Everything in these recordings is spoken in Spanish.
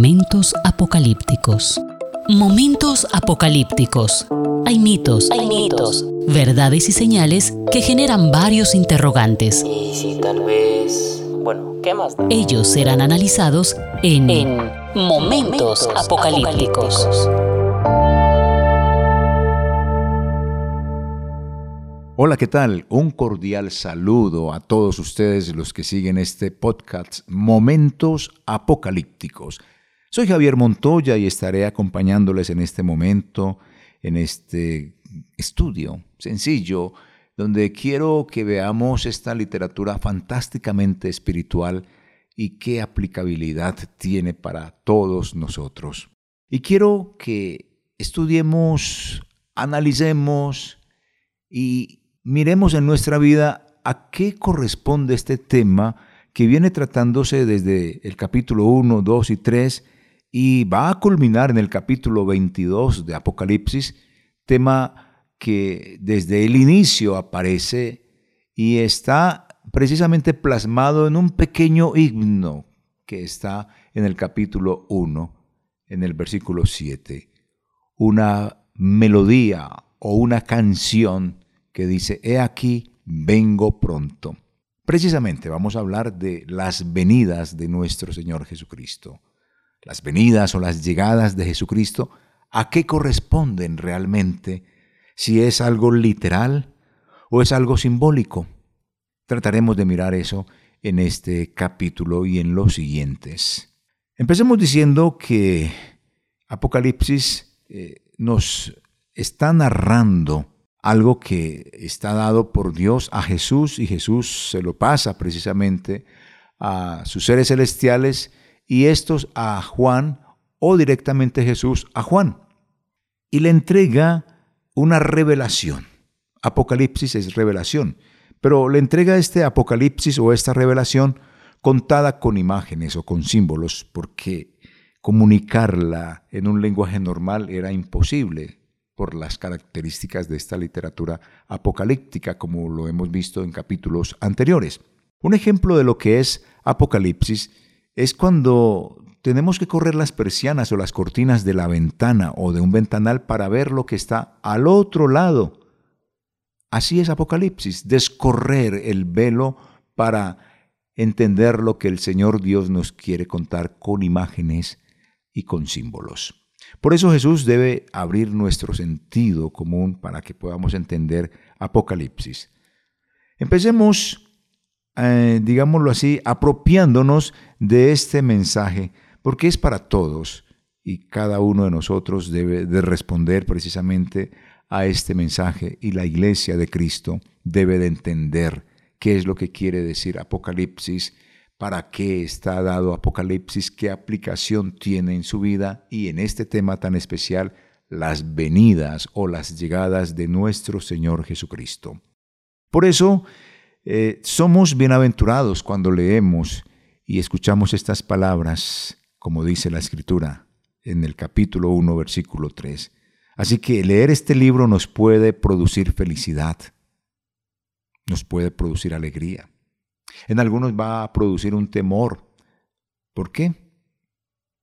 Momentos apocalípticos. Momentos apocalípticos. Hay mitos, hay mitos, verdades y señales que generan varios interrogantes. Y si tal vez... Bueno, ¿qué más? da? Ellos serán analizados en, En Momentos apocalípticos. Hola, ¿qué tal? Un cordial saludo a todos ustedes los que siguen este podcast Momentos Apocalípticos. Soy Javier Montoya y estaré acompañándoles en este momento, en este estudio sencillo, donde quiero que veamos esta literatura fantásticamente espiritual y qué aplicabilidad tiene para todos nosotros. Y quiero que estudiemos, analicemos y miremos en nuestra vida a qué corresponde este tema que viene tratándose desde el capítulo 1, 2 y 3 y va a culminar en el capítulo 22 de Apocalipsis, tema que desde el inicio aparece y está precisamente plasmado en un pequeño himno que está en el capítulo 1, en el versículo 7. Una melodía o una canción que dice, He aquí, vengo pronto. Precisamente vamos a hablar de las venidas de nuestro Señor Jesucristo. Las venidas o las llegadas de Jesucristo, ¿a qué corresponden realmente? Si es algo literal o es algo simbólico. Trataremos de mirar eso en este capítulo y en los siguientes. Empecemos diciendo que Apocalipsis eh, nos está narrando algo que está dado por Dios a Jesús y Jesús se lo pasa precisamente a sus seres celestiales y estos a Juan o directamente Jesús a Juan. Y le entrega una revelación. Apocalipsis es revelación, pero le entrega este Apocalipsis o esta revelación contada con imágenes o con símbolos, porque comunicarla en un lenguaje normal era imposible por las características de esta literatura apocalíptica, como lo hemos visto en capítulos anteriores. Un ejemplo de lo que es Apocalipsis es cuando tenemos que correr las persianas o las cortinas de la ventana o de un ventanal para ver lo que está al otro lado. Así es Apocalipsis, descorrer el velo para entender lo que el Señor Dios nos quiere contar con imágenes y con símbolos. Por eso Jesús debe abrir nuestro sentido común para que podamos entender Apocalipsis. Empecemos, eh, digámoslo así, apropiándonos de este mensaje, porque es para todos y cada uno de nosotros debe de responder precisamente a este mensaje y la iglesia de Cristo debe de entender qué es lo que quiere decir Apocalipsis, para qué está dado Apocalipsis, qué aplicación tiene en su vida y en este tema tan especial, las venidas o las llegadas de nuestro Señor Jesucristo. Por eso, eh, somos bienaventurados cuando leemos y escuchamos estas palabras, como dice la Escritura en el capítulo 1, versículo 3. Así que leer este libro nos puede producir felicidad, nos puede producir alegría. En algunos va a producir un temor. ¿Por qué?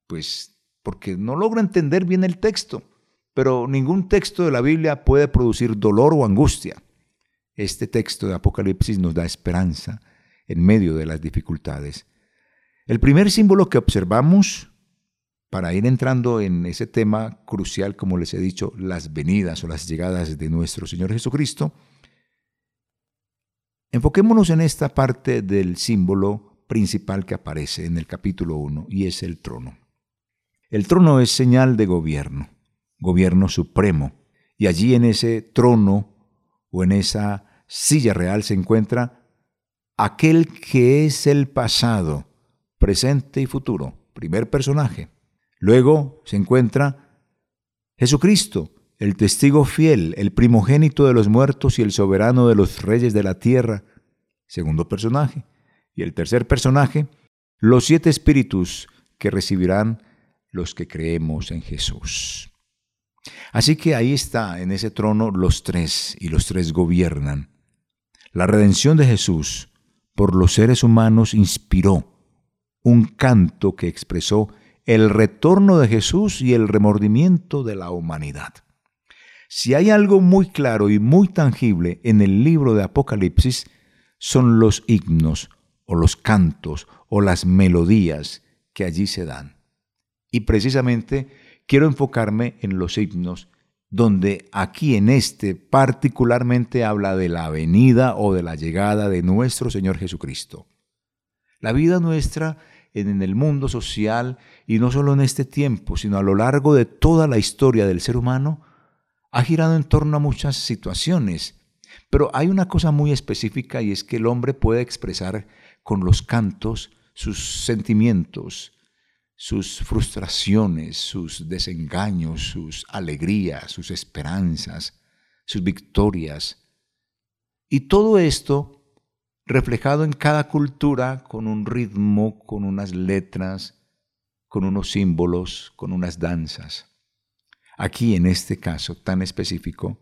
Pues porque no logra entender bien el texto, pero ningún texto de la Biblia puede producir dolor o angustia. Este texto de Apocalipsis nos da esperanza en medio de las dificultades. El primer símbolo que observamos para ir entrando en ese tema crucial, como les he dicho, las venidas o las llegadas de nuestro Señor Jesucristo, Enfoquémonos en esta parte del símbolo principal que aparece en el capítulo 1 y es el trono. El trono es señal de gobierno, gobierno supremo, y allí en ese trono o en esa silla real se encuentra aquel que es el pasado, presente y futuro, primer personaje. Luego se encuentra Jesucristo, el testigo fiel, el primogénito de los muertos y el soberano de los reyes de la tierra, segundo personaje. Y el tercer personaje, los siete espíritus que recibirán los que creemos en Jesús. Así que ahí está en ese trono los tres y los tres gobiernan. La redención de Jesús por los seres humanos inspiró un canto que expresó el retorno de Jesús y el remordimiento de la humanidad. Si hay algo muy claro y muy tangible en el libro de Apocalipsis, son los himnos o los cantos o las melodías que allí se dan. Y precisamente quiero enfocarme en los himnos donde aquí en este particularmente habla de la venida o de la llegada de nuestro Señor Jesucristo. La vida nuestra en el mundo social y no solo en este tiempo, sino a lo largo de toda la historia del ser humano, ha girado en torno a muchas situaciones. Pero hay una cosa muy específica y es que el hombre puede expresar con los cantos sus sentimientos, sus frustraciones, sus desengaños, sus alegrías, sus esperanzas, sus victorias. Y todo esto reflejado en cada cultura con un ritmo, con unas letras, con unos símbolos, con unas danzas. Aquí en este caso tan específico,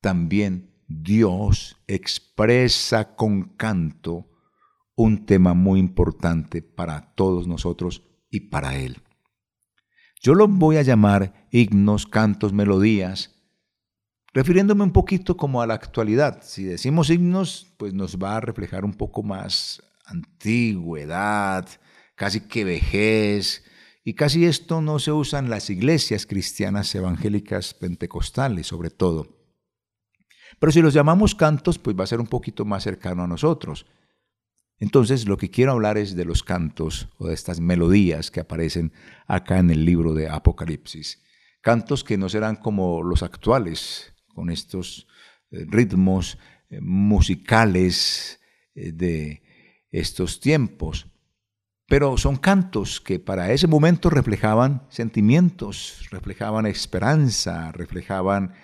también Dios expresa con canto un tema muy importante para todos nosotros y para Él. Yo lo voy a llamar himnos, cantos, melodías, refiriéndome un poquito como a la actualidad. Si decimos himnos, pues nos va a reflejar un poco más antigüedad, casi que vejez, y casi esto no se usa en las iglesias cristianas evangélicas pentecostales, sobre todo. Pero si los llamamos cantos, pues va a ser un poquito más cercano a nosotros. Entonces, lo que quiero hablar es de los cantos o de estas melodías que aparecen acá en el libro de Apocalipsis. Cantos que no serán como los actuales, con estos eh, ritmos eh, musicales eh, de estos tiempos. Pero son cantos que para ese momento reflejaban sentimientos, reflejaban esperanza, reflejaban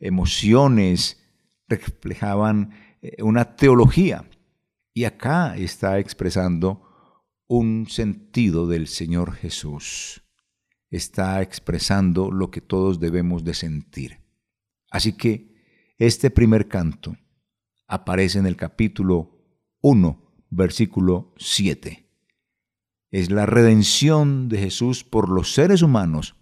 emociones, reflejaban una teología. Y acá está expresando un sentido del Señor Jesús. Está expresando lo que todos debemos de sentir. Así que este primer canto aparece en el capítulo 1, versículo 7. Es la redención de Jesús por los seres humanos.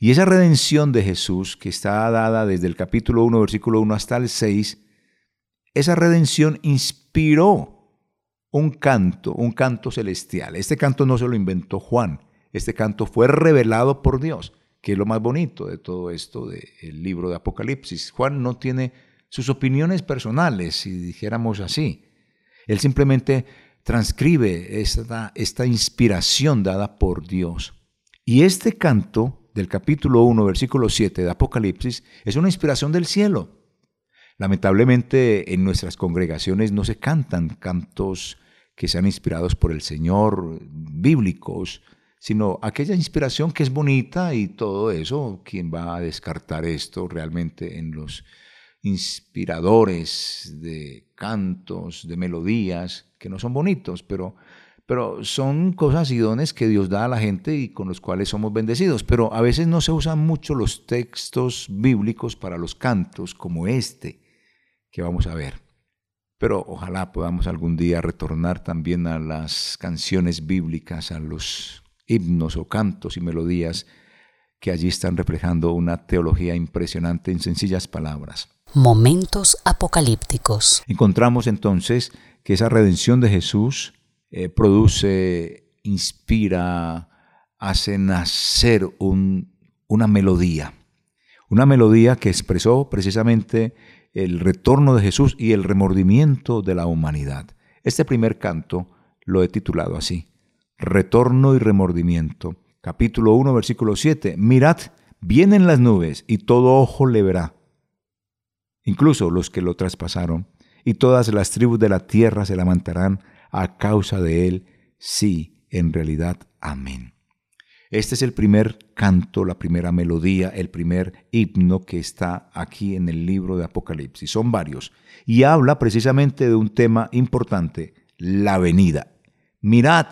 Y esa redención de Jesús, que está dada desde el capítulo 1, versículo 1 hasta el 6, esa redención inspiró un canto, un canto celestial. Este canto no se lo inventó Juan, este canto fue revelado por Dios que es lo más bonito de todo esto del libro de Apocalipsis. Juan no tiene sus opiniones personales, si dijéramos así. Él simplemente transcribe esta, esta inspiración dada por Dios. Y este canto del capítulo 1, versículo 7 de Apocalipsis es una inspiración del cielo. Lamentablemente en nuestras congregaciones no se cantan cantos que sean inspirados por el Señor, bíblicos, sino aquella inspiración que es bonita y todo eso, ¿quién va a descartar esto realmente en los inspiradores de cantos, de melodías, que no son bonitos, pero, pero son cosas y dones que Dios da a la gente y con los cuales somos bendecidos. Pero a veces no se usan mucho los textos bíblicos para los cantos como este que vamos a ver. Pero ojalá podamos algún día retornar también a las canciones bíblicas, a los himnos o cantos y melodías que allí están reflejando una teología impresionante en sencillas palabras. Momentos apocalípticos. Encontramos entonces que esa redención de Jesús eh, produce, inspira, hace nacer una melodía. Una melodía que expresó precisamente el retorno de Jesús y el remordimiento de la humanidad. Este primer canto lo he titulado así, retorno y remordimiento. Capítulo 1, versículo 7. Mirad, vienen las nubes y todo ojo le verá, incluso los que lo traspasaron, y todas las tribus de la tierra se lamentarán a causa de él. Sí, en realidad, amén. Este es el primer canto, la primera melodía, el primer himno que está aquí en el libro de Apocalipsis. Son varios. Y habla precisamente de un tema importante, la venida. Mirad,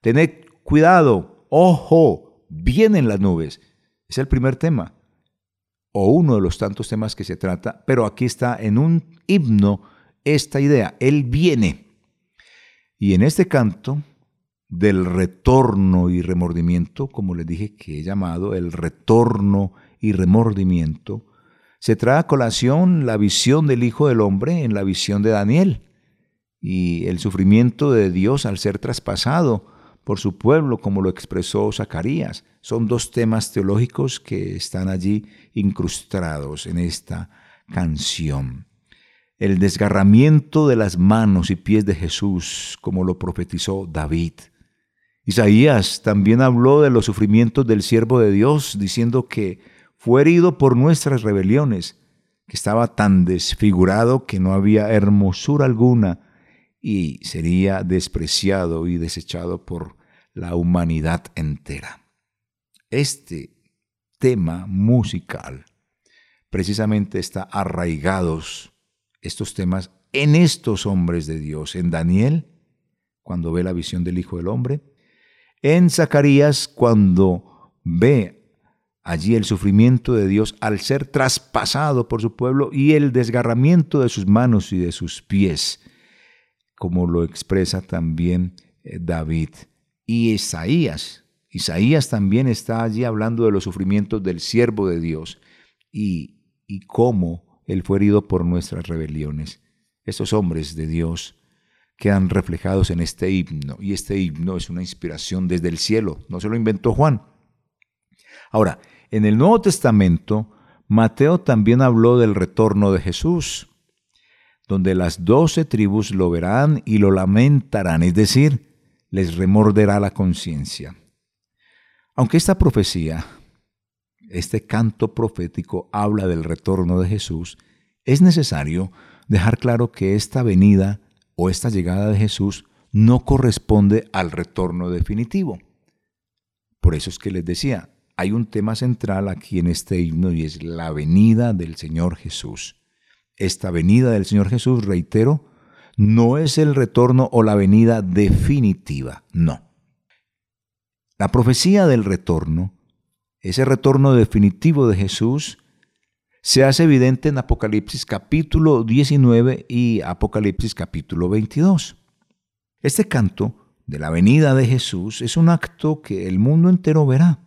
Tened cuidado, ojo, vienen las nubes. Es el primer tema, o uno de los tantos temas que se trata, pero aquí está en un himno esta idea, Él viene. Y en este canto del retorno y remordimiento, como les dije que he llamado el retorno y remordimiento, se trae a colación la visión del Hijo del Hombre en la visión de Daniel y el sufrimiento de Dios al ser traspasado por su pueblo, como lo expresó Zacarías. Son dos temas teológicos que están allí incrustados en esta canción. El desgarramiento de las manos y pies de Jesús, como lo profetizó David. Isaías también habló de los sufrimientos del siervo de Dios, diciendo que fue herido por nuestras rebeliones, que estaba tan desfigurado que no había hermosura alguna y sería despreciado y desechado por la humanidad entera. Este tema musical precisamente está arraigados estos temas en estos hombres de Dios, en Daniel, cuando ve la visión del Hijo del Hombre, en Zacarías, cuando ve allí el sufrimiento de Dios al ser traspasado por su pueblo y el desgarramiento de sus manos y de sus pies, como lo expresa también eh, David y Isaías. Isaías también está allí hablando de los sufrimientos del siervo de Dios y, y cómo él fue herido por nuestras rebeliones. Estos hombres de Dios quedan reflejados en este himno y este himno es una inspiración desde el cielo, no se lo inventó Juan. Ahora, en el Nuevo Testamento, Mateo también habló del retorno de Jesús, donde las doce tribus lo verán y lo lamentarán, es decir, les remorderá la conciencia. Aunque esta profecía, este canto profético habla del retorno de Jesús, es necesario dejar claro que esta venida o esta llegada de Jesús no corresponde al retorno definitivo. Por eso es que les decía, hay un tema central aquí en este himno y es la venida del Señor Jesús. Esta venida del Señor Jesús, reitero, no es el retorno o la venida definitiva, no. La profecía del retorno, ese retorno definitivo de Jesús, se hace evidente en Apocalipsis capítulo 19 y Apocalipsis capítulo 22. Este canto de la venida de Jesús es un acto que el mundo entero verá.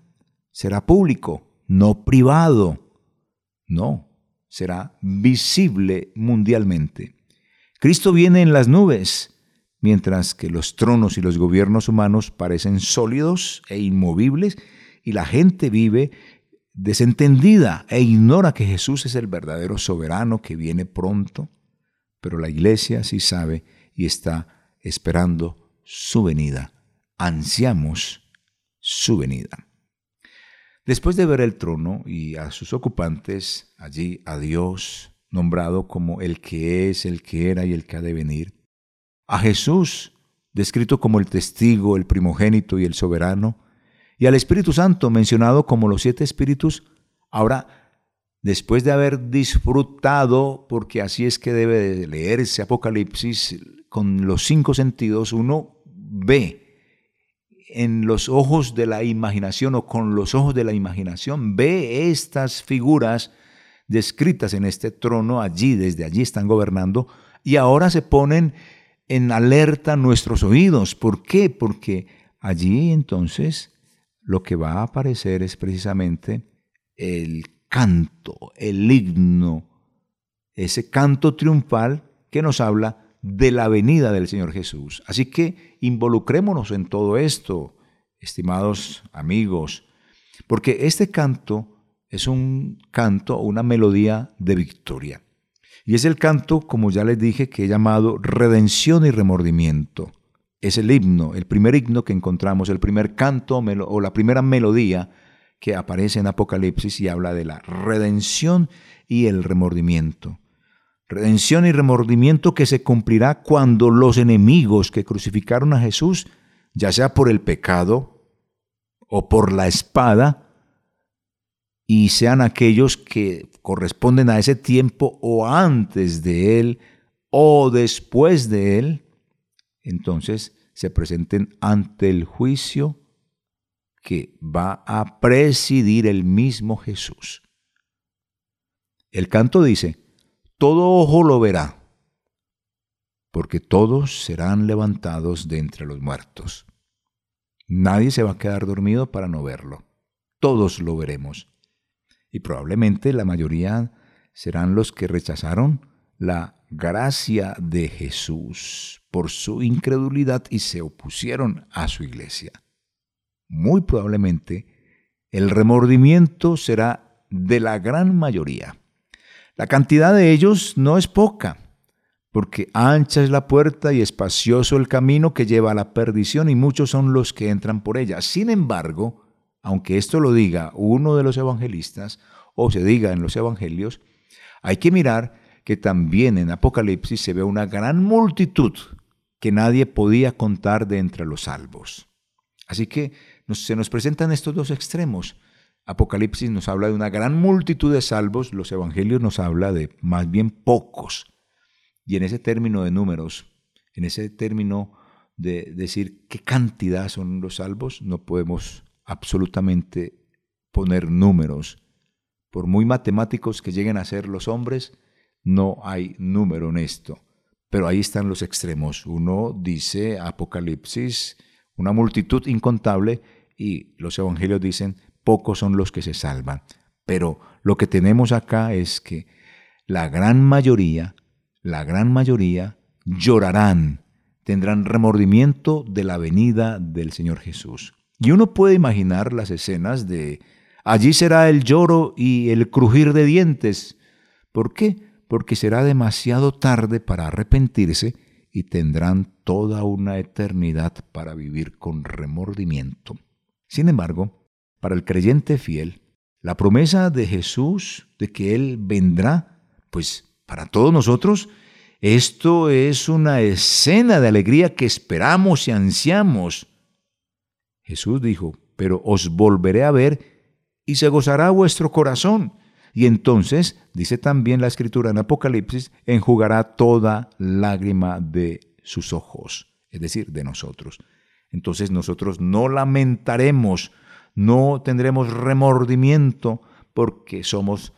Será público, no privado. No, será visible mundialmente. Cristo viene en las nubes, mientras que los tronos y los gobiernos humanos parecen sólidos e inmovibles y la gente vive desentendida e ignora que Jesús es el verdadero soberano que viene pronto, pero la iglesia sí sabe y está esperando su venida. Ansiamos su venida. Después de ver el trono y a sus ocupantes, allí a Dios, nombrado como el que es, el que era y el que ha de venir, a Jesús, descrito como el testigo, el primogénito y el soberano, y al Espíritu Santo, mencionado como los siete espíritus, ahora, después de haber disfrutado, porque así es que debe de leerse Apocalipsis con los cinco sentidos, uno ve en los ojos de la imaginación o con los ojos de la imaginación, ve estas figuras descritas en este trono, allí, desde allí están gobernando, y ahora se ponen en alerta nuestros oídos. ¿Por qué? Porque allí entonces lo que va a aparecer es precisamente el canto, el himno, ese canto triunfal que nos habla de la venida del Señor Jesús. Así que involucrémonos en todo esto, estimados amigos, porque este canto es un canto, una melodía de victoria. Y es el canto, como ya les dije, que he llamado redención y remordimiento. Es el himno, el primer himno que encontramos, el primer canto o la primera melodía que aparece en Apocalipsis y habla de la redención y el remordimiento. Redención y remordimiento que se cumplirá cuando los enemigos que crucificaron a Jesús, ya sea por el pecado o por la espada, y sean aquellos que corresponden a ese tiempo o antes de él o después de él, entonces se presenten ante el juicio que va a presidir el mismo Jesús. El canto dice, todo ojo lo verá, porque todos serán levantados de entre los muertos. Nadie se va a quedar dormido para no verlo. Todos lo veremos. Y probablemente la mayoría serán los que rechazaron la gracia de Jesús por su incredulidad y se opusieron a su iglesia. Muy probablemente el remordimiento será de la gran mayoría. La cantidad de ellos no es poca, porque ancha es la puerta y espacioso el camino que lleva a la perdición y muchos son los que entran por ella. Sin embargo, aunque esto lo diga uno de los evangelistas o se diga en los evangelios, hay que mirar que también en Apocalipsis se ve una gran multitud que nadie podía contar de entre los salvos. Así que se nos presentan estos dos extremos. Apocalipsis nos habla de una gran multitud de salvos, los evangelios nos habla de más bien pocos. Y en ese término de números, en ese término de decir qué cantidad son los salvos, no podemos absolutamente poner números. Por muy matemáticos que lleguen a ser los hombres, no hay número en esto. Pero ahí están los extremos. Uno dice Apocalipsis, una multitud incontable, y los evangelios dicen, pocos son los que se salvan. Pero lo que tenemos acá es que la gran mayoría, la gran mayoría llorarán, tendrán remordimiento de la venida del Señor Jesús. Y uno puede imaginar las escenas de allí será el lloro y el crujir de dientes. ¿Por qué? Porque será demasiado tarde para arrepentirse y tendrán toda una eternidad para vivir con remordimiento. Sin embargo, para el creyente fiel, la promesa de Jesús de que Él vendrá, pues para todos nosotros, esto es una escena de alegría que esperamos y ansiamos. Jesús dijo, pero os volveré a ver y se gozará vuestro corazón y entonces, dice también la escritura en Apocalipsis, enjugará toda lágrima de sus ojos, es decir, de nosotros. Entonces nosotros no lamentaremos, no tendremos remordimiento, porque somos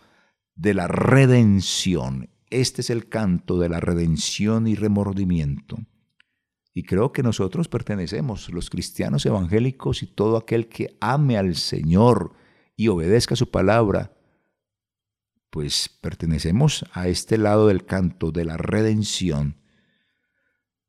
de la redención. Este es el canto de la redención y remordimiento. Y creo que nosotros pertenecemos, los cristianos evangélicos y todo aquel que ame al Señor y obedezca su palabra, pues pertenecemos a este lado del canto de la redención.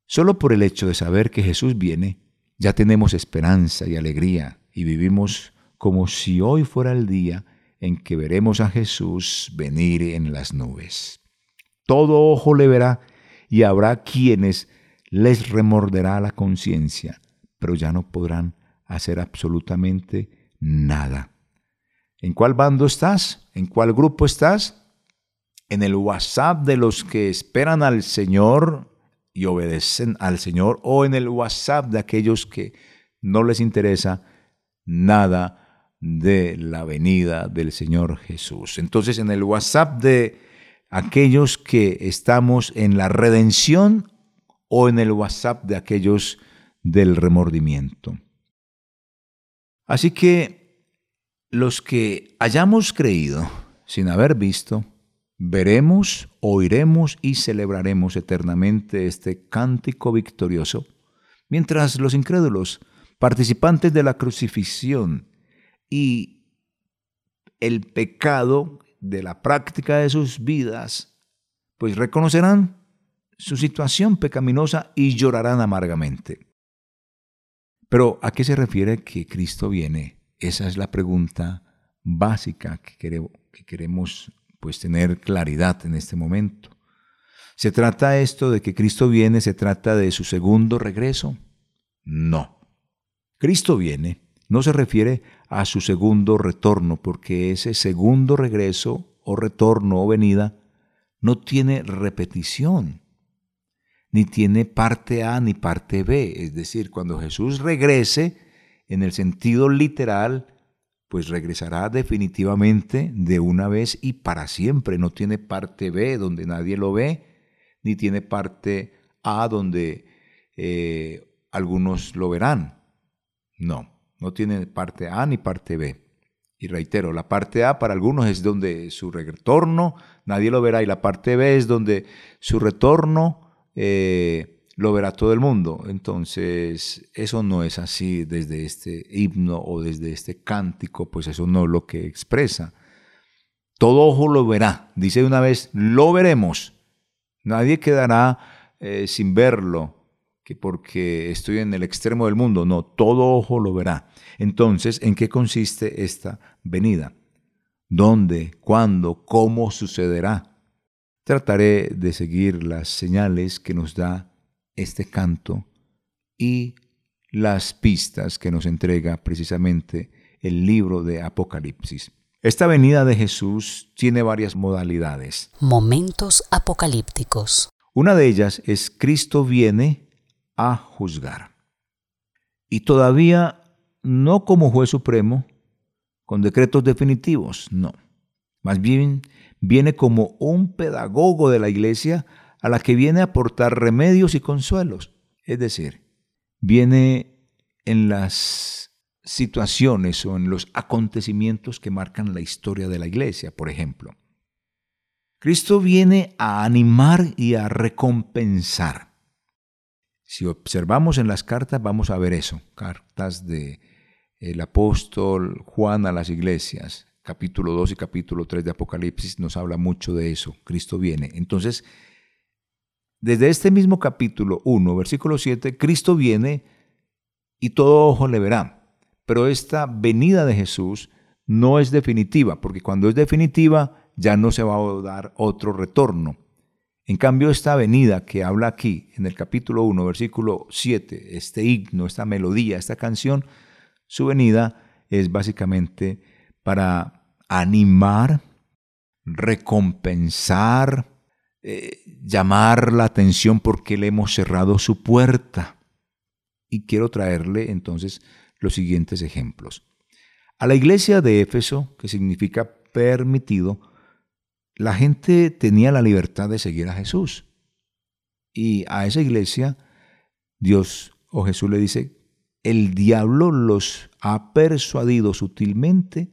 Solo por el hecho de saber que Jesús viene, ya tenemos esperanza y alegría y vivimos como si hoy fuera el día en que veremos a Jesús venir en las nubes. Todo ojo le verá y habrá quienes les remorderá la conciencia, pero ya no podrán hacer absolutamente nada. ¿En cuál bando estás? ¿En cuál grupo estás? ¿En el WhatsApp de los que esperan al Señor y obedecen al Señor? ¿O en el WhatsApp de aquellos que no les interesa nada de la venida del Señor Jesús? Entonces, en el WhatsApp de aquellos que estamos en la redención o en el WhatsApp de aquellos del remordimiento. Así que los que hayamos creído sin haber visto, veremos, oiremos y celebraremos eternamente este cántico victorioso, mientras los incrédulos, participantes de la crucifixión y el pecado de la práctica de sus vidas, pues reconocerán su situación pecaminosa y llorarán amargamente. Pero ¿a qué se refiere que Cristo viene? Esa es la pregunta básica que queremos, que queremos pues tener claridad en este momento. ¿Se trata esto de que Cristo viene, se trata de su segundo regreso? No. Cristo viene no se refiere a su segundo retorno, porque ese segundo regreso o retorno o venida no tiene repetición, ni tiene parte A ni parte B. Es decir, cuando Jesús regrese, en el sentido literal, pues regresará definitivamente de una vez y para siempre. No tiene parte B donde nadie lo ve, ni tiene parte A donde eh, algunos lo verán. No, no tiene parte A ni parte B. Y reitero, la parte A para algunos es donde su retorno nadie lo verá y la parte B es donde su retorno eh, lo verá todo el mundo. Entonces, eso no es así desde este himno o desde este cántico, pues eso no es lo que expresa. Todo ojo lo verá. Dice una vez, lo veremos. Nadie quedará eh, sin verlo, que porque estoy en el extremo del mundo. No, todo ojo lo verá. Entonces, ¿en qué consiste esta venida? ¿Dónde? ¿Cuándo? ¿Cómo sucederá? Trataré de seguir las señales que nos da este canto y las pistas que nos entrega precisamente el libro de Apocalipsis. Esta venida de Jesús tiene varias modalidades. Momentos apocalípticos. Una de ellas es Cristo viene a juzgar. Y todavía no como juez supremo, con decretos definitivos, no. Más bien viene como un pedagogo de la iglesia a la que viene a aportar remedios y consuelos. Es decir, viene en las situaciones o en los acontecimientos que marcan la historia de la iglesia, por ejemplo. Cristo viene a animar y a recompensar. Si observamos en las cartas vamos a ver eso, cartas de apóstol Juan a las iglesias, capítulo 2 y capítulo 3 de Apocalipsis nos habla mucho de eso, Cristo viene. Entonces, desde este mismo capítulo 1, versículo 7, Cristo viene y todo ojo le verá. Pero esta venida de Jesús no es definitiva, porque cuando es definitiva ya no se va a dar otro retorno. En cambio, esta venida que habla aquí en el capítulo 1, versículo 7, este himno, esta melodía, esta canción, su venida es básicamente para animar, recompensar, eh, llamar la atención porque le hemos cerrado su puerta. Y quiero traerle entonces los siguientes ejemplos. A la iglesia de Éfeso, que significa permitido, la gente tenía la libertad de seguir a Jesús. Y a esa iglesia, Dios o Jesús le dice, el diablo los ha persuadido sutilmente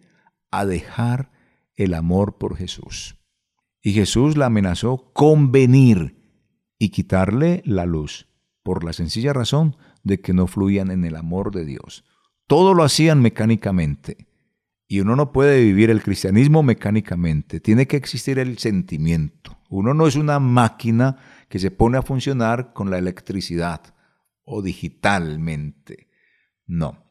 a dejar el amor por Jesús. Y Jesús la amenazó con venir y quitarle la luz, por la sencilla razón de que no fluían en el amor de Dios. Todo lo hacían mecánicamente. Y uno no puede vivir el cristianismo mecánicamente, tiene que existir el sentimiento. Uno no es una máquina que se pone a funcionar con la electricidad o digitalmente. No.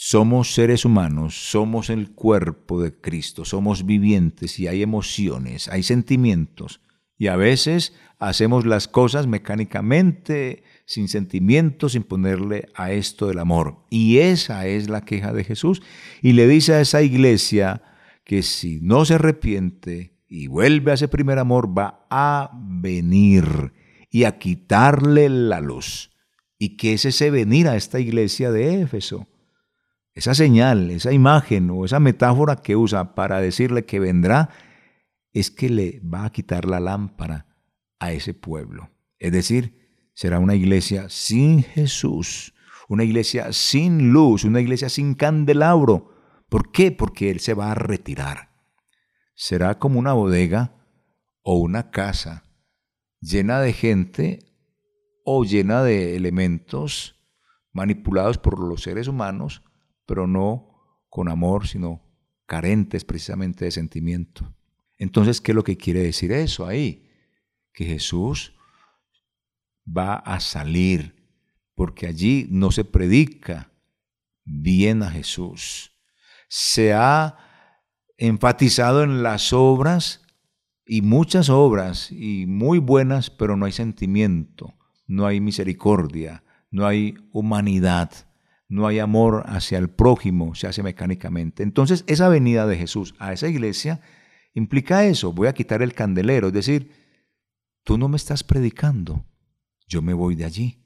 Somos seres humanos, somos el cuerpo de Cristo, somos vivientes y hay emociones, hay sentimientos. Y a veces hacemos las cosas mecánicamente, sin sentimientos, sin ponerle a esto del amor. Y esa es la queja de Jesús. Y le dice a esa iglesia que si no se arrepiente y vuelve a ese primer amor, va a venir y a quitarle la luz. ¿Y qué es ese venir a esta iglesia de Éfeso? Esa señal, esa imagen o esa metáfora que usa para decirle que vendrá, es que le va a quitar la lámpara a ese pueblo. Es decir, será una iglesia sin Jesús, una iglesia sin luz, una iglesia sin candelabro. ¿Por qué? Porque Él se va a retirar. Será como una bodega o una casa llena de gente o llena de elementos manipulados por los seres humanos pero no con amor, sino carentes precisamente de sentimiento. Entonces, ¿qué es lo que quiere decir eso ahí? Que Jesús va a salir, porque allí no se predica bien a Jesús. Se ha enfatizado en las obras y muchas obras y muy buenas, pero no hay sentimiento, no hay misericordia, no hay humanidad no hay amor hacia el prójimo, se hace mecánicamente. Entonces, esa venida de Jesús a esa iglesia implica eso, voy a quitar el candelero, es decir, tú no me estás predicando, yo me voy de allí.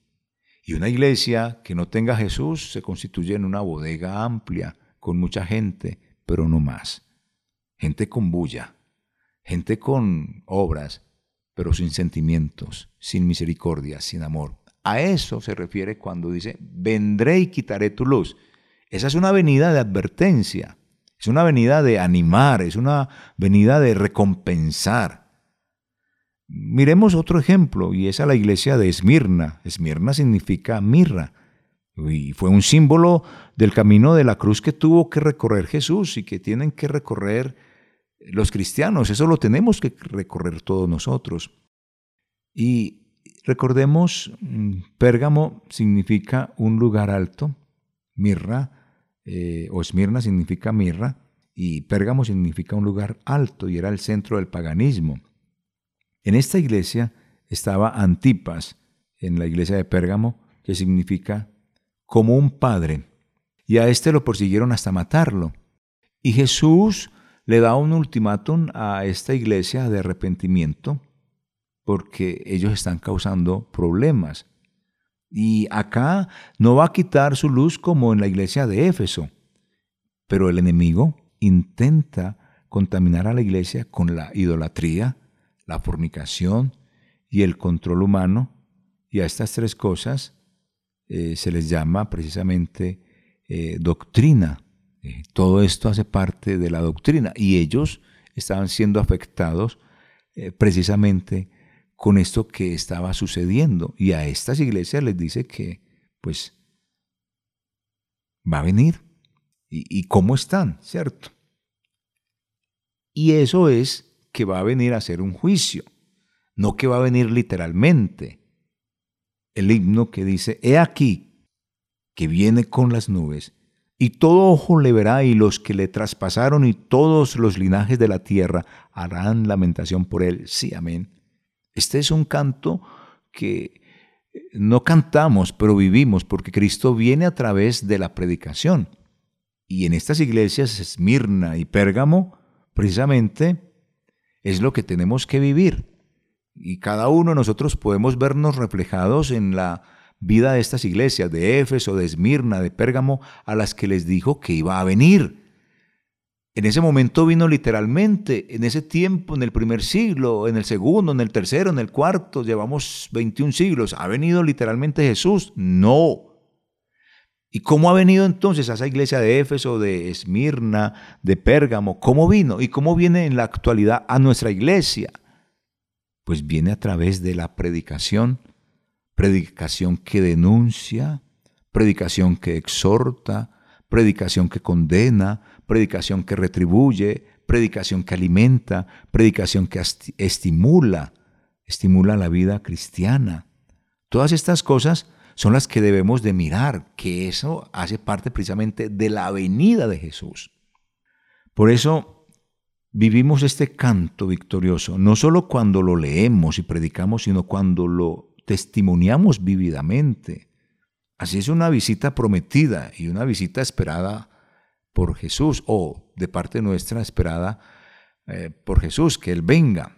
Y una iglesia que no tenga Jesús se constituye en una bodega amplia, con mucha gente, pero no más. Gente con bulla, gente con obras, pero sin sentimientos, sin misericordia, sin amor. A eso se refiere cuando dice, vendré y quitaré tu luz. Esa es una venida de advertencia, es una venida de animar, es una venida de recompensar. Miremos otro ejemplo, y es a la iglesia de Esmirna. Esmirna significa mirra, y fue un símbolo del camino de la cruz que tuvo que recorrer Jesús y que tienen que recorrer los cristianos. Eso lo tenemos que recorrer todos nosotros. Y recordemos, mm, Pérgamo significa un lugar alto, mirra, eh, o Esmirna significa mirra, y Pérgamo significa un lugar alto y era el centro del paganismo. En esta iglesia estaba Antipas, en la iglesia de Pérgamo, que significa como un padre, y a este lo persiguieron hasta matarlo. Y Jesús le da un ultimátum a esta iglesia de arrepentimiento, porque ellos están causando problemas. Y acá no va a quitar su luz como en la iglesia de Éfeso, pero el enemigo intenta contaminar a la iglesia con la idolatría, la fornicación y el control humano, y a estas tres cosas eh, se les llama precisamente eh, doctrina. Eh, todo esto hace parte de la doctrina y ellos estaban siendo afectados precisamente con esto que estaba sucediendo. Y a estas iglesias les dice que, pues, va a venir. ¿Y, cómo están? ¿Cierto? Y eso es que va a venir a hacer un juicio, no que va a venir literalmente. El himno que dice, he aquí que viene con las nubes, y todo ojo le verá, y los que le traspasaron, y todos los linajes de la tierra harán lamentación por él. Sí, amén. Este es un canto que no cantamos, pero vivimos, porque Cristo viene a través de la predicación. Y en estas iglesias, Esmirna y Pérgamo, precisamente es lo que tenemos que vivir. Y cada uno de nosotros podemos vernos reflejados en la vida de estas iglesias, de Éfeso, de Esmirna, de Pérgamo, a las que les dijo que iba a venir. En ese momento vino literalmente, en ese tiempo, en el primer siglo, en el segundo, en el tercero, en el cuarto, llevamos 21 siglos. ¿Ha venido literalmente Jesús? No. ¿Y cómo ha venido entonces a esa iglesia de Éfeso, de Esmirna, de Pérgamo? ¿Cómo vino? ¿Y cómo viene en la actualidad a nuestra iglesia? Pues viene a través de la predicación, predicación que denuncia, predicación que exhorta, predicación que condena, predicación que retribuye, predicación que alimenta, predicación que estimula, estimula la vida cristiana. Todas estas cosas son las que debemos de mirar, que eso hace parte precisamente de la venida de Jesús. Por eso vivimos este canto victorioso, no solo cuando lo leemos y predicamos, sino cuando lo testimoniamos vividamente. Así es una visita prometida y una visita esperada por Jesús o de parte nuestra esperada eh, por Jesús, que Él venga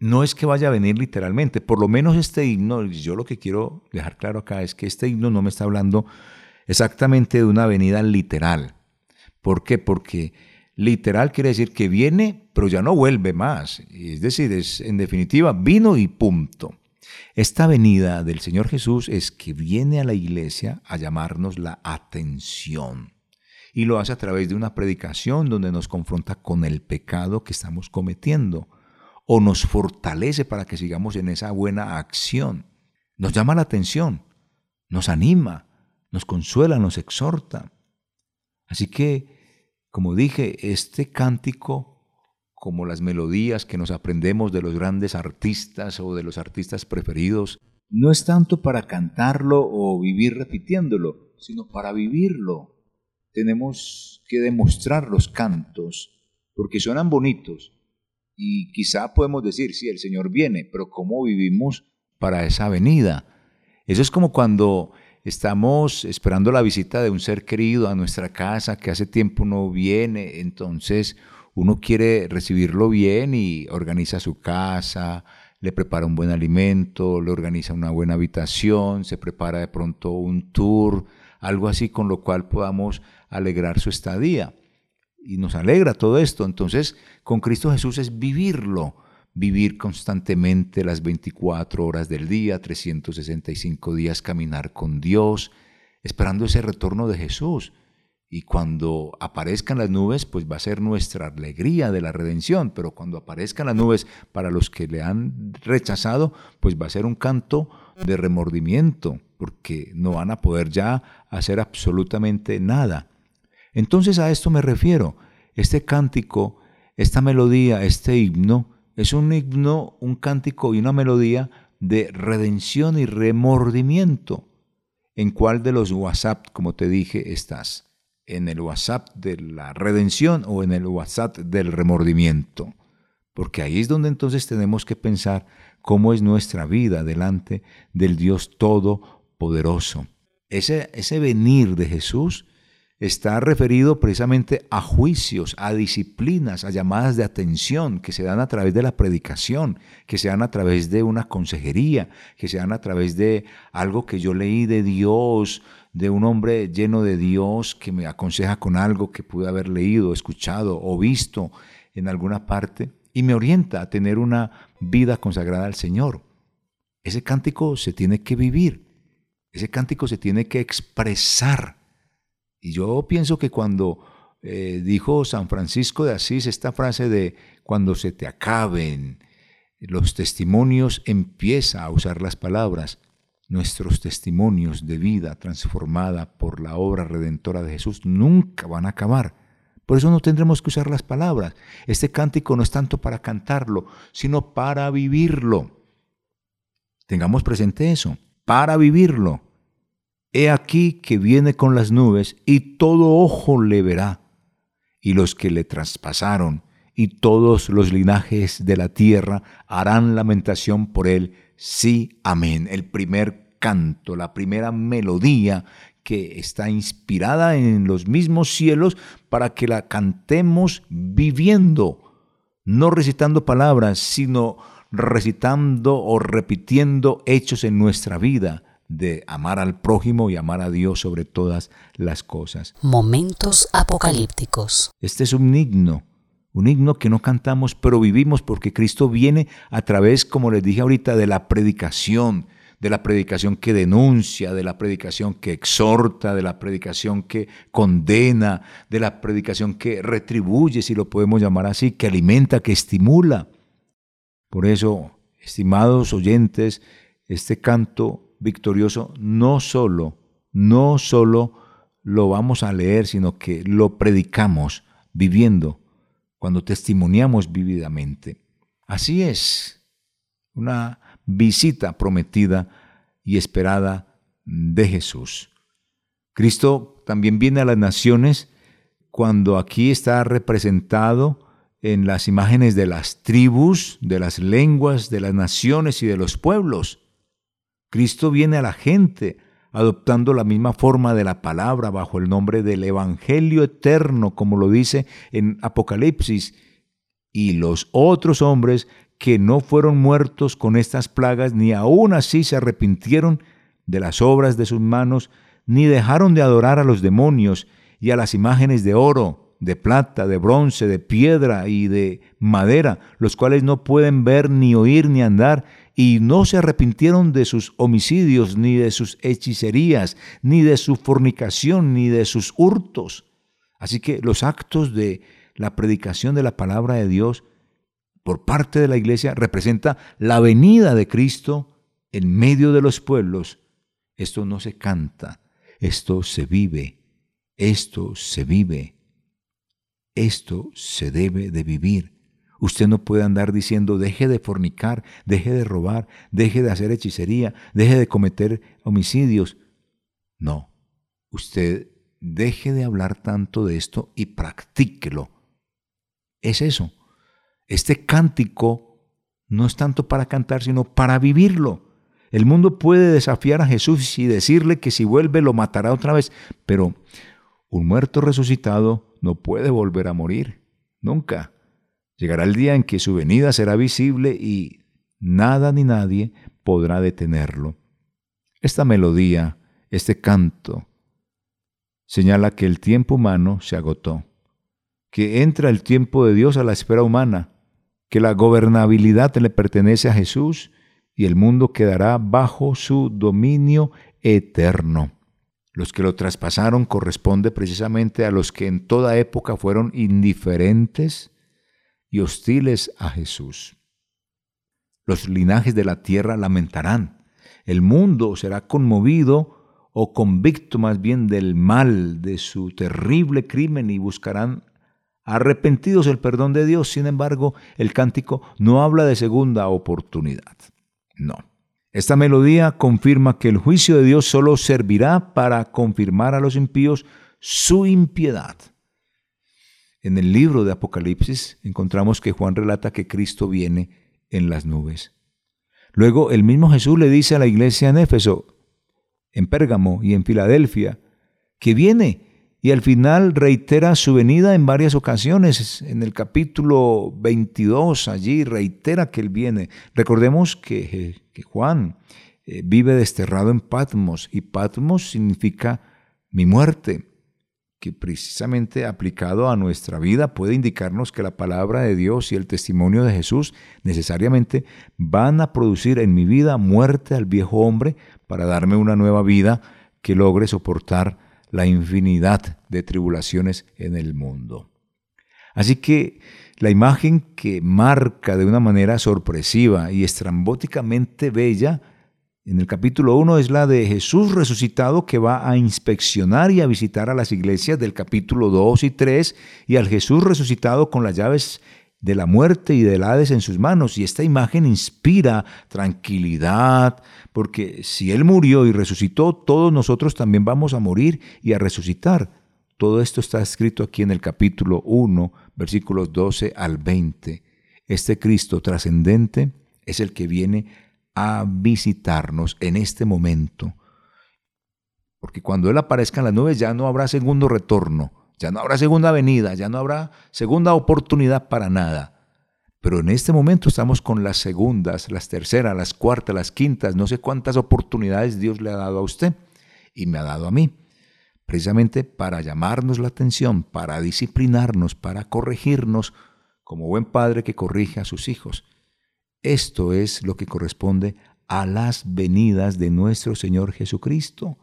no es que vaya a venir literalmente, por lo menos este himno, yo lo que quiero dejar claro acá es que este himno no me está hablando exactamente de una venida literal. ¿Por qué? Porque literal quiere decir que viene, pero ya no vuelve más. Es decir, es en definitiva vino y punto. Esta venida del Señor Jesús es que viene a la iglesia a llamarnos la atención. Y lo hace a través de una predicación donde nos confronta con el pecado que estamos cometiendo o nos fortalece para que sigamos en esa buena acción. Nos llama la atención, nos anima, nos consuela, nos exhorta. Así que, como dije, este cántico, como las melodías que nos aprendemos de los grandes artistas o de los artistas preferidos, no es tanto para cantarlo o vivir repitiéndolo, sino para vivirlo. Tenemos que demostrar los cantos, porque suenan bonitos, y quizá podemos decir, sí, el Señor viene, pero ¿cómo vivimos para esa venida? Eso es como cuando estamos esperando la visita de un ser querido a nuestra casa que hace tiempo no viene, entonces uno quiere recibirlo bien y organiza su casa, le prepara un buen alimento, le organiza una buena habitación, se prepara de pronto un tour, algo así con lo cual podamos alegrar su estadía y nos alegra todo esto. Entonces, con Cristo Jesús es vivirlo, vivir constantemente las 24 horas del día, 365 días caminar con Dios, esperando ese retorno de Jesús. Y cuando aparezcan las nubes, pues va a ser nuestra alegría de la redención. Pero cuando aparezcan las nubes para los que le han rechazado, pues va a ser un canto de remordimiento, porque no van a poder ya hacer absolutamente nada. Entonces a esto me refiero. Este cántico, esta melodía, este himno, es un himno, un cántico y una melodía de redención y remordimiento. ¿En cuál de los WhatsApp, como te dije, estás? ¿En el WhatsApp de la redención o en el WhatsApp del remordimiento? Porque ahí es donde entonces tenemos que pensar cómo es nuestra vida delante del Dios Todopoderoso. Ese, ese venir de Jesús está referido precisamente a juicios, a disciplinas, a llamadas de atención que se dan a través de la predicación, que se dan a través de una consejería, que se dan a través de algo que yo leí de Dios, de un hombre lleno de Dios que me aconseja con algo que pude haber leído, escuchado o visto en alguna parte y me orienta a tener una vida consagrada al Señor. Ese cántico se tiene que vivir, ese cántico se tiene que expresar y yo pienso que cuando eh, dijo San Francisco de Asís esta frase de cuando se te acaben los testimonios, empieza a usar las palabras. Nuestros testimonios de vida transformada por la obra redentora de Jesús nunca van a acabar. Por eso no tendremos que usar las palabras. Este cántico no es tanto para cantarlo, sino para vivirlo. Tengamos presente eso, para vivirlo. He aquí que viene con las nubes, y todo ojo le verá, y los que le traspasaron, y todos los linajes de la tierra harán lamentación por él. Sí, amén. El primer canto, la primera melodía que está inspirada en los mismos cielos para que la cantemos viviendo, no recitando palabras, sino recitando o repitiendo hechos en nuestra vida de amar al prójimo y amar a Dios sobre todas las cosas. Momentos apocalípticos. Este es un himno, un himno que no cantamos, pero vivimos porque Cristo viene a través, como les dije ahorita, de la predicación, de la predicación que denuncia, de la predicación que exhorta, de la predicación que condena, de la predicación que retribuye, si lo podemos llamar así, que alimenta, que estimula. Por eso, estimados oyentes, este canto victorioso no solo, no solo lo vamos a leer, sino que lo predicamos viviendo, cuando testimoniamos vividamente. Así es, una visita prometida y esperada de Jesús. Cristo también viene a las naciones cuando aquí está representado en las imágenes de las tribus, de las lenguas, de las naciones y de los pueblos. Cristo viene a la gente adoptando la misma forma de la palabra bajo el nombre del Evangelio eterno, como lo dice en Apocalipsis, y los otros hombres que no fueron muertos con estas plagas, ni aún así se arrepintieron de las obras de sus manos, ni dejaron de adorar a los demonios y a las imágenes de oro, de plata, de bronce, de piedra y de madera, los cuales no pueden ver, ni oír, ni andar, y no se arrepintieron de sus homicidios, ni de sus hechicerías, ni de su fornicación, ni de sus hurtos. Así que los actos de la predicación de la palabra de Dios por parte de la iglesia representa la venida de Cristo en medio de los pueblos. Esto no se canta, esto se vive, esto se vive, esto se debe de vivir. Usted no puede andar diciendo, deje de fornicar, deje de robar, deje de hacer hechicería, deje de cometer homicidios. No, usted deje de hablar tanto de esto y practíquelo. Es eso. Este cántico no es tanto para cantar, sino para vivirlo. El mundo puede desafiar a Jesús y decirle que si vuelve lo matará otra vez, pero un muerto resucitado no puede volver a morir, nunca. Llegará el día en que su venida será visible y nada ni nadie podrá detenerlo. Esta melodía, este canto, señala que el tiempo humano se agotó, que entra el tiempo de Dios a la esfera humana, que la gobernabilidad le pertenece a Jesús y el mundo quedará bajo su dominio eterno. Los que lo traspasaron corresponde precisamente a los que en toda época fueron indiferentes y hostiles a Jesús. Los linajes de la tierra lamentarán. El mundo será conmovido o convicto más bien del mal, de su terrible crimen y buscarán arrepentidos el perdón de Dios. Sin embargo, el cántico no habla de segunda oportunidad. No. Esta melodía confirma que el juicio de Dios solo servirá para confirmar a los impíos su impiedad. En el libro de Apocalipsis encontramos que Juan relata que Cristo viene en las nubes. Luego el mismo Jesús le dice a la iglesia en Éfeso, en Pérgamo y en Filadelfia, que viene y al final reitera su venida en varias ocasiones. En el capítulo 22 allí reitera que Él viene. Recordemos que que Juan eh, vive desterrado en Patmos y Patmos significa mi muerte, que precisamente aplicado a nuestra vida puede indicarnos que la palabra de Dios y el testimonio de Jesús necesariamente van a producir en mi vida muerte al viejo hombre para darme una nueva vida que logre soportar la infinidad de tribulaciones en el mundo. Así que la imagen que marca de una manera sorpresiva y estrambóticamente bella en el capítulo 1 es la de Jesús resucitado que va a inspeccionar y a visitar a las iglesias del capítulo 2 y 3 y al Jesús resucitado con las llaves de la muerte y del Hades en sus manos. Y esta imagen inspira tranquilidad, porque si Él murió y resucitó, todos nosotros también vamos a morir y a resucitar. Todo esto está escrito aquí en el capítulo 1, versículos 12 al 20. Este Cristo trascendente es el que viene a visitarnos en este momento. Porque cuando Él aparezca en las nubes ya no habrá segundo retorno, ya no habrá segunda venida, ya no habrá segunda oportunidad para nada. Pero en este momento estamos con las segundas, las terceras, las cuartas, las quintas, no sé cuántas oportunidades Dios le ha dado a usted y me ha dado a mí precisamente para llamarnos la atención, para disciplinarnos, para corregirnos, como buen padre que corrige a sus hijos. Esto es lo que corresponde a las venidas de nuestro Señor Jesucristo,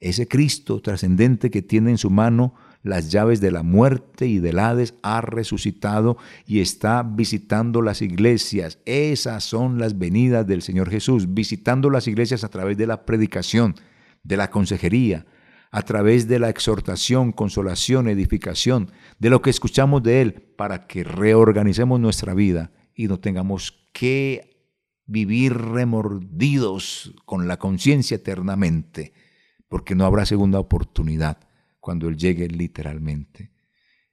ese Cristo trascendente que tiene en su mano las llaves de la muerte y del Hades, ha resucitado y está visitando las iglesias. Esas son las venidas del Señor Jesús, visitando las iglesias a través de la predicación, de la consejería, a través de la exhortación, consolación, edificación, de lo que escuchamos de Él, para que reorganicemos nuestra vida y no tengamos que vivir remordidos con la conciencia eternamente, porque no habrá segunda oportunidad cuando Él llegue literalmente.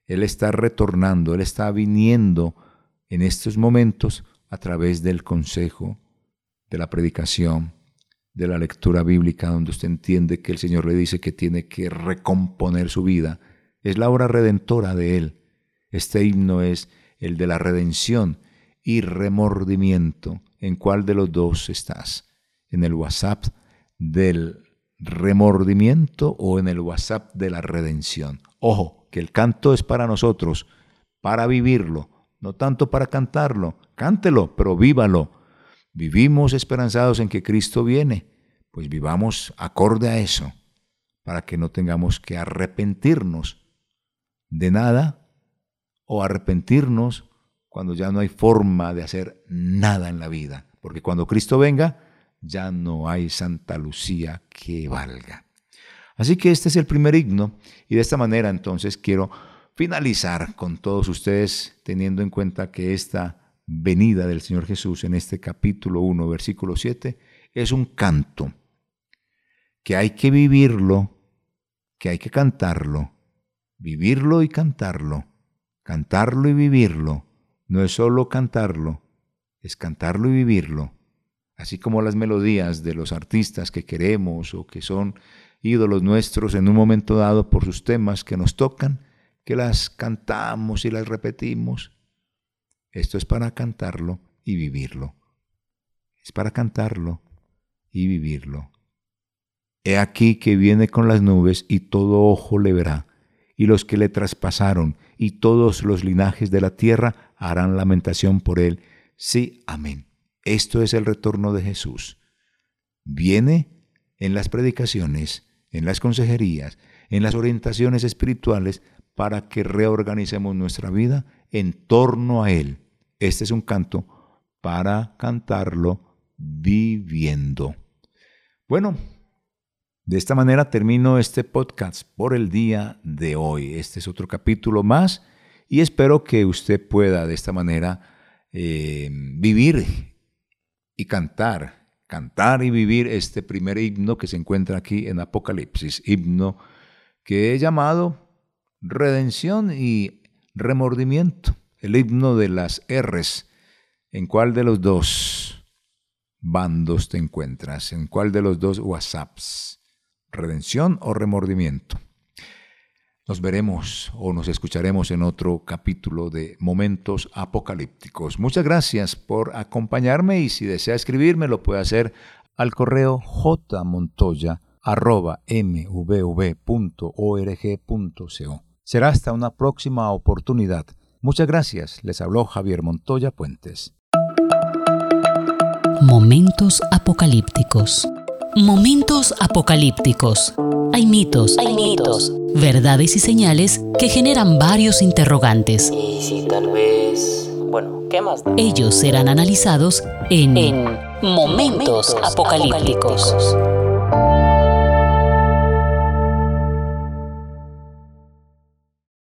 Él está retornando, Él está viniendo en estos momentos a través del consejo, de la predicación, de la lectura bíblica donde usted entiende que el Señor le dice que tiene que recomponer su vida. Es la obra redentora de Él. Este himno es el de la redención y remordimiento. ¿En cuál de los dos estás? ¿En el WhatsApp del remordimiento o en el WhatsApp de la redención? Ojo, que el canto es para nosotros, para vivirlo, no tanto para cantarlo. Cántelo, pero vívalo vivimos esperanzados en que Cristo viene, pues vivamos acorde a eso, para que no tengamos que arrepentirnos de nada o arrepentirnos cuando ya no hay forma de hacer nada en la vida, porque cuando Cristo venga, ya no hay Santa Lucía que valga. Así que este es el primer himno y de esta manera entonces quiero finalizar con todos ustedes teniendo en cuenta que esta venida del Señor Jesús en este capítulo 1, versículo 7, es un canto que hay que vivirlo, que hay que cantarlo, vivirlo y cantarlo, cantarlo y vivirlo. No es solo cantarlo, es cantarlo y vivirlo. Así como las melodías de los artistas que queremos o que son ídolos nuestros en un momento dado por sus temas que nos tocan, que las cantamos y las repetimos esto es para cantarlo y vivirlo. Es para cantarlo y vivirlo. He aquí que viene con las nubes y todo ojo le verá, y los que le traspasaron y todos los linajes de la tierra harán lamentación por él. Sí, amén. Esto es el retorno de Jesús. Viene en las predicaciones, en las consejerías, en las orientaciones espirituales, para que reorganicemos nuestra vida en torno a Él. Este es un canto para cantarlo viviendo. Bueno, de esta manera termino este podcast por el día de hoy. Este es otro capítulo más y espero que usted pueda de esta manera eh, vivir y cantar, cantar y vivir este primer himno que se encuentra aquí en Apocalipsis, himno que he llamado redención y remordimiento, el himno de las R's. ¿En cuál de los dos bandos te encuentras? ¿En cuál de los dos WhatsApps? ¿Redención o remordimiento? Nos veremos o nos escucharemos en otro capítulo de Momentos Apocalípticos. Muchas gracias por acompañarme y si desea escribirme lo puede hacer al correo jmontoya.mvv.org.co. Será hasta una próxima oportunidad. Muchas gracias. Les habló Javier Montoya Puentes. Momentos apocalípticos. Momentos apocalípticos. Hay mitos, hay mitos, verdades y señales que generan varios interrogantes. Y si tal vez... Bueno, ¿qué más da? Ellos serán analizados en, En Momentos apocalípticos.